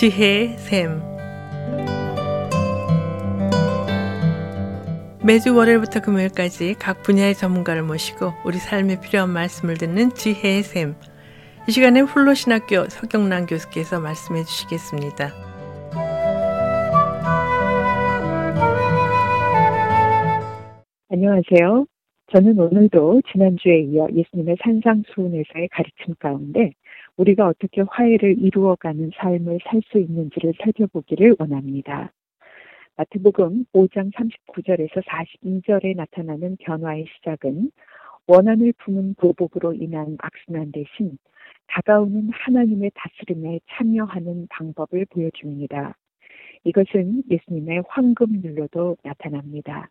지혜의 샘 매주 월요일부터 금요일까지 각 분야의 전문가를 모시고 우리 삶에 필요한 말씀을 듣는 지혜의 샘. 이 시간에 훌로신학교 서경란 교수께서 말씀해 주시겠습니다. 안녕하세요. 저는 오늘도 지난주에 이어 예수님의 산상수훈에서의 가르침 가운데 우리가 어떻게 화해를 이루어가는 삶을 살 수 있는지를 살펴보기를 원합니다. 마태복음 5장 39절에서 42절에 나타나는 변화의 시작은 원한을 품은 보복으로 인한 악순환 대신 다가오는 하나님의 다스림에 참여하는 방법을 보여줍니다. 이것은 예수님의 황금률로도 나타납니다.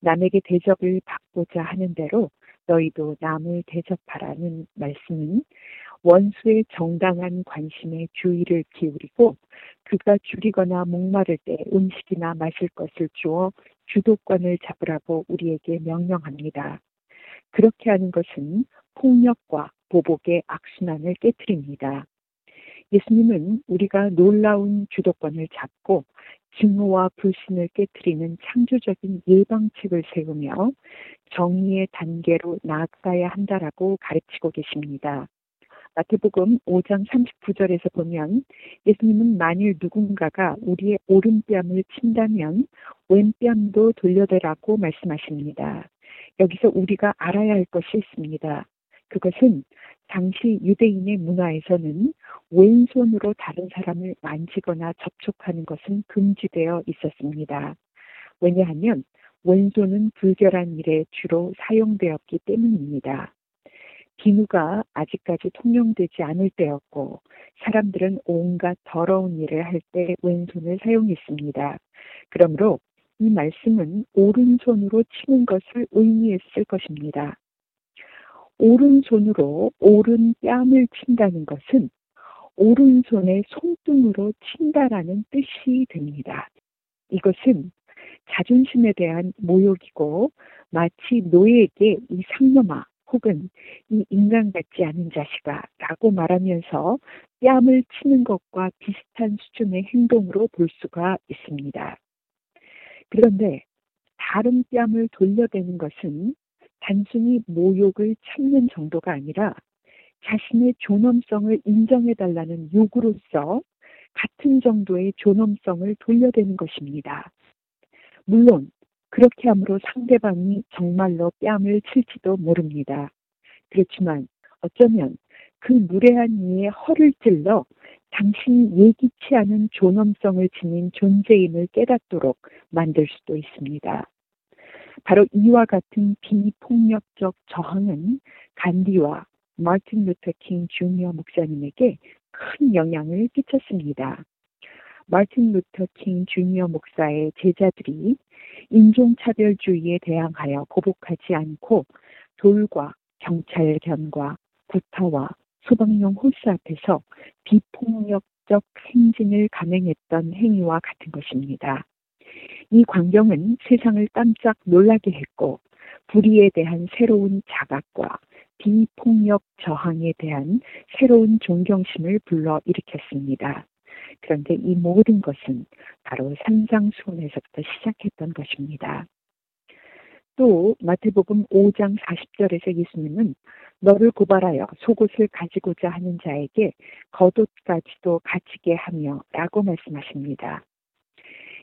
남에게 대접을 받고자 하는 대로 너희도 남을 대접하라는 말씀은 원수의 정당한 관심에 주의를 기울이고 그가 줄이거나 목마를 때 음식이나 마실 것을 주어 주도권을 잡으라고 우리에게 명령합니다. 그렇게 하는 것은 폭력과 보복의 악순환을 깨뜨립니다. 예수님은 우리가 놀라운 주도권을 잡고 증오와 불신을 깨뜨리는 창조적인 예방책을 세우며 정의의 단계로 나아가야 한다라고 가르치고 계십니다. 마태복음 5장 39절에서 보면 예수님은 만일 누군가가 우리의 오른뺨을 친다면 왼뺨도 돌려대라고 말씀하십니다. 여기서 우리가 알아야 할 것이 있습니다. 그것은 당시 유대인의 문화에서는 왼손으로 다른 사람을 만지거나 접촉하는 것은 금지되어 있었습니다. 왜냐하면 왼손은 불결한 일에 주로 사용되었기 때문입니다. 비누가 아직까지 통용되지 않을 때였고 사람들은 온갖 더러운 일을 할 때 왼손을 사용했습니다. 그러므로 이 말씀은 오른손으로 치는 것을 의미했을 것입니다. 오른손으로 오른 뺨을 친다는 것은 오른손의 손등으로 친다라는 뜻이 됩니다. 이것은 자존심에 대한 모욕이고 마치 노예에게 이 상놈아 혹은 이 인간 같지 않은 자식아 라고 말하면서 뺨을 치는 것과 비슷한 수준의 행동으로 볼 수가 있습니다. 그런데 다른 뺨을 돌려대는 것은 단순히 모욕을 참는 정도가 아니라 자신의 존엄성을 인정해달라는 요구로서 같은 정도의 존엄성을 돌려대는 것입니다. 물론 그렇게 함으로 상대방이 정말로 뺨을 칠지도 모릅니다. 그렇지만 어쩌면 그 무례한 이의 허를 찔러 당신이 예기치 않은 존엄성을 지닌 존재임을 깨닫도록 만들 수도 있습니다. 바로 이와 같은 비폭력적 저항은 간디와 마틴 루터 킹 주니어 목사님에게 큰 영향을 끼쳤습니다. 마틴 루터 킹 주니어 목사의 제자들이 인종차별주의에 대항하여 보복하지 않고 돌과 경찰 견과 구타와 소방용 호스 앞에서 비폭력적 행진을 감행했던 행위와 같은 것입니다. 이 광경은 세상을 깜짝 놀라게 했고 불의에 대한 새로운 자각과 비폭력 저항에 대한 새로운 존경심을 불러 일으켰습니다. 그런데 이 모든 것은 바로 삼장수훈에서부터 시작했던 것입니다. 또 마태복음 5장 40절에서 예수님은 너를 고발하여 속옷을 가지고자 하는 자에게 겉옷까지도 가지게 하며 라고 말씀하십니다.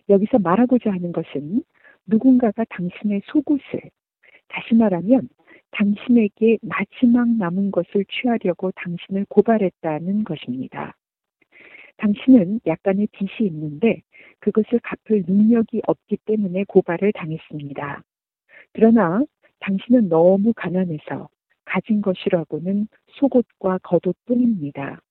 여기서 말하고자 하는 것은 누군가가 당신의 속옷을 다시 말하면 당신에게 마지막 남은 것을 취하려고 당신을 고발했다는 것입니다. 당신은 약간의 빚이 있는데 그것을 갚을 능력이 없기 때문에 고발을 당했습니다. 그러나 당신은 너무 가난해서 가진 것이라고는 속옷과 겉옷뿐입니다.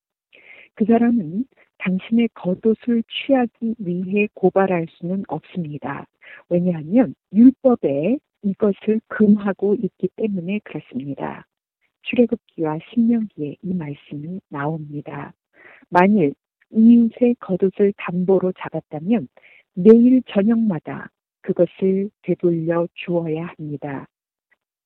그 사람은 당신의 겉옷을 취하기 위해 고발할 수는 없습니다. 왜냐하면 율법에 이것을 금하고 있기 때문에 그렇습니다. 출애굽기와 신명기에 이 말씀이 나옵니다. 만일 이웃의 겉옷을 담보로 잡았다면 매일 저녁마다 그것을 되돌려 주어야 합니다.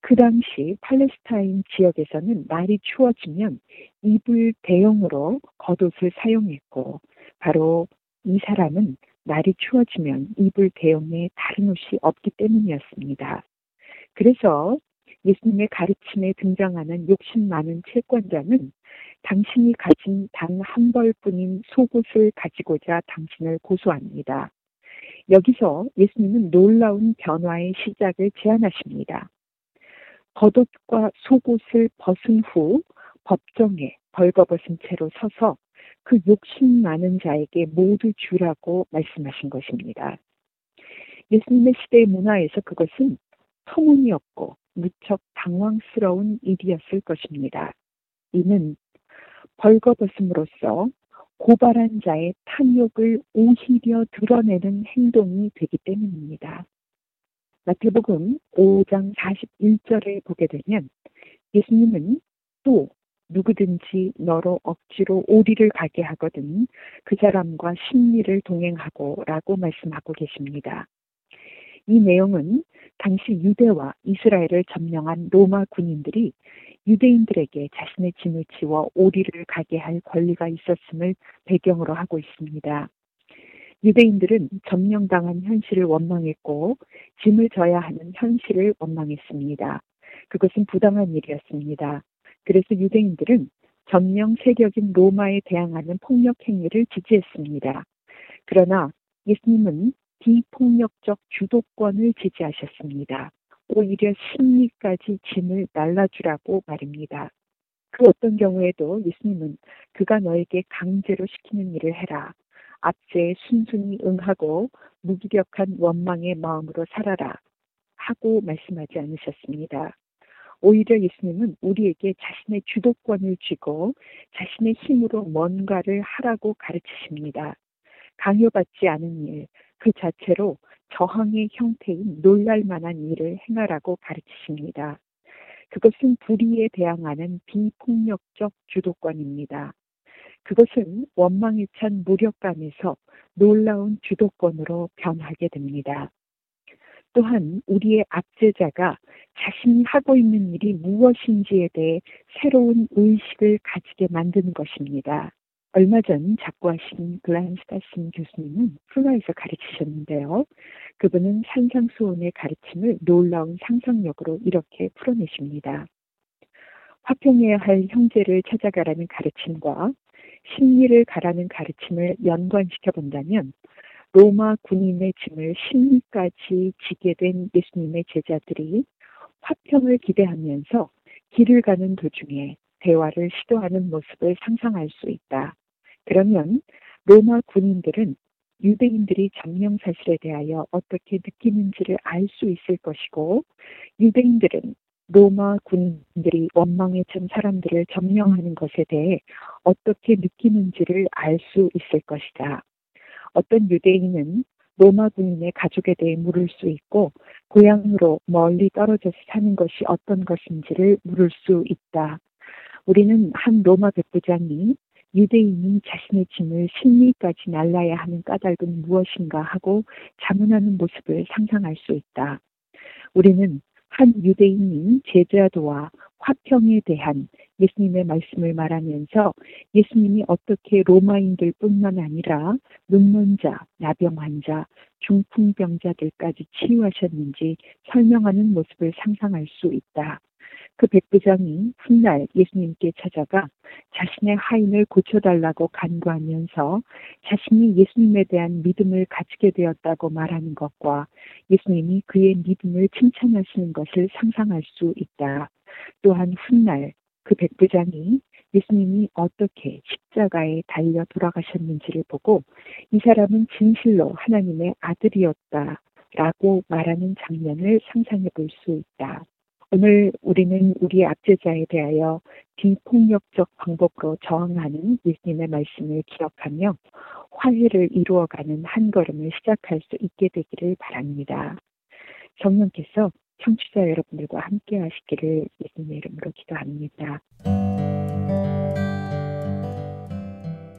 그 당시 팔레스타인 지역에서는 날이 추워지면 이불 대용으로 겉옷을 사용했고 바로 이 사람은 날이 추워지면 입을 대용에 다른 옷이 없기 때문이었습니다. 그래서 예수님의 가르침에 등장하는 욕심 많은 채권자는 당신이 가진 단 한 벌뿐인 속옷을 가지고자 당신을 고소합니다. 여기서 예수님은 놀라운 변화의 시작을 제안하십니다. 겉옷과 속옷을 벗은 후 법정에 벌거벗은 채로 서서 그 욕심 많은 자에게 모두 주라고 말씀하신 것입니다. 예수님의 시대의 문화에서 그것은 소문이었고 무척 당황스러운 일이었을 것입니다. 이는 벌거벗음으로써 고발한 자의 탐욕을 오히려 드러내는 행동이 되기 때문입니다. 마태복음 5장 41절에 보게 되면 예수님은 또 누구든지 너로 억지로 오리를 가게 하거든 그 사람과 심리를 동행하고 라고 말씀하고 계십니다. 이 내용은 당시 유대와 이스라엘을 점령한 로마 군인들이 유대인들에게 자신의 짐을 치워 오리를 가게 할 권리가 있었음을 배경으로 하고 있습니다. 유대인들은 점령당한 현실을 원망했고 짐을 져야 하는 현실을 원망했습니다. 그것은 부당한 일이었습니다. 그래서 유대인들은 점령 세력인 로마에 대항하는 폭력 행위를 지지했습니다. 그러나 예수님은 비폭력적 주도권을 지지하셨습니다. 오히려 심리까지 짐을 날라주라고 말입니다. 그 어떤 경우에도 예수님은 그가 너에게 강제로 시키는 일을 해라. 압제에 순순히 응하고 무기력한 원망의 마음으로 살아라. 하고 말씀하지 않으셨습니다. 오히려 예수님은 우리에게 자신의 주도권을 쥐고 자신의 힘으로 뭔가를 하라고 가르치십니다. 강요받지 않은 일, 그 자체로 저항의 형태인 놀랄만한 일을 행하라고 가르치십니다. 그것은 불의에 대항하는 비폭력적 주도권입니다. 그것은 원망에 찬 무력감에서 놀라운 주도권으로 변하게 됩니다. 또한 우리의 압제자가 자신이 하고 있는 일이 무엇인지에 대해 새로운 의식을 가지게 만드는 것입니다. 얼마 전 작고하신 글란스타슨 교수님은 프라에서 가르치셨는데요. 그분은 산상수원의 가르침을 놀라운 상상력으로 이렇게 풀어내십니다. 화평해야 할 형제를 찾아가라는 가르침과 심리를 가라는 가르침을 연관시켜 본다면 로마 군인의 짐을 심리까지 지게 된 예수님의 제자들이 화평을 기대하면서 길을 가는 도중에 대화를 시도하는 모습을 상상할 수 있다. 그러면 로마 군인들은 유대인들이 점령 사실에 대하여 어떻게 느끼는지를 알 수 있을 것이고 유대인들은 로마 군인들이 원망에 찬 사람들을 점령하는 것에 대해 어떻게 느끼는지를 알 수 있을 것이다. 어떤 유대인은 로마 군인의 가족에 대해 물을 수 있고 고향으로 멀리 떨어져서 사는 것이 어떤 것인지를 물을 수 있다. 우리는 한 로마 백부장이 유대인이 자신의 짐을 심리까지 날라야 하는 까닭은 무엇인가 하고 자문하는 모습을 상상할 수 있다. 우리는 한 유대인인 제자도와 화평에 대한 예수님의 말씀을 말하면서 예수님이 어떻게 로마인들 뿐만 아니라 눈먼자, 나병 환자, 중풍병자들까지 치유하셨는지 설명하는 모습을 상상할 수 있다. 그 백부장이 훗날 예수님께 찾아가 자신의 하인을 고쳐달라고 간구하면서 자신이 예수님에 대한 믿음을 가지게 되었다고 말하는 것과 예수님이 그의 믿음을 칭찬하시는 것을 상상할 수 있다. 또한 훗날 그 백부장이 예수님이 어떻게 십자가에 달려 돌아가셨는지를 보고 이 사람은 진실로 하나님의 아들이었다. 라고 말하는 장면을 상상해 볼 수 있다. 오늘 우리는 우리의 압제자에 대하여 비폭력적 방법으로 저항하는 예수님의 말씀을 기억하며 화해를 이루어가는 한 걸음을 시작할 수 있게 되기를 바랍니다. 성령께서 청취자 여러분들과 함께 하시기를 예수님의 이름으로 기도합니다.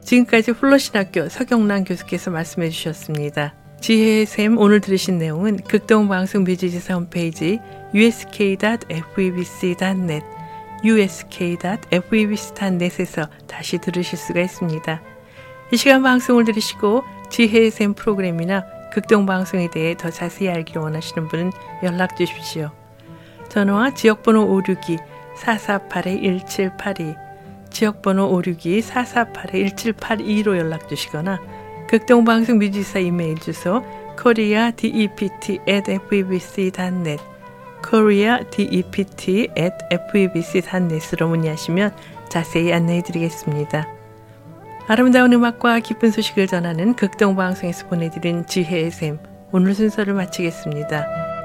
지금까지 훌러신학교 서경란 교수께서 말씀해 주셨습니다. 지혜의 샘 오늘 들으신 내용은 극동방송 뮤지지사 홈페이지 usk.febc.net usk.febc.net에서 다시 들으실 수가 있습니다. 이 시간 방송을 들으시고 지혜의 샘 프로그램이나 극동방송에 대해 더 자세히 알기를 원하시는 분은 연락 주십시오. 전화 지역번호 562-448-1782 지역번호 562-448-1782로 연락 주시거나 극동방송 뮤지사 이메일 주소 koreadept@febc.net koreadept@febc.net으로 문의하시면 자세히 안내해 드리겠습니다. 아름다운 음악과 기쁜 소식을 전하는 극동방송에서 보내드린 지혜의 샘 오늘 순서를 마치겠습니다.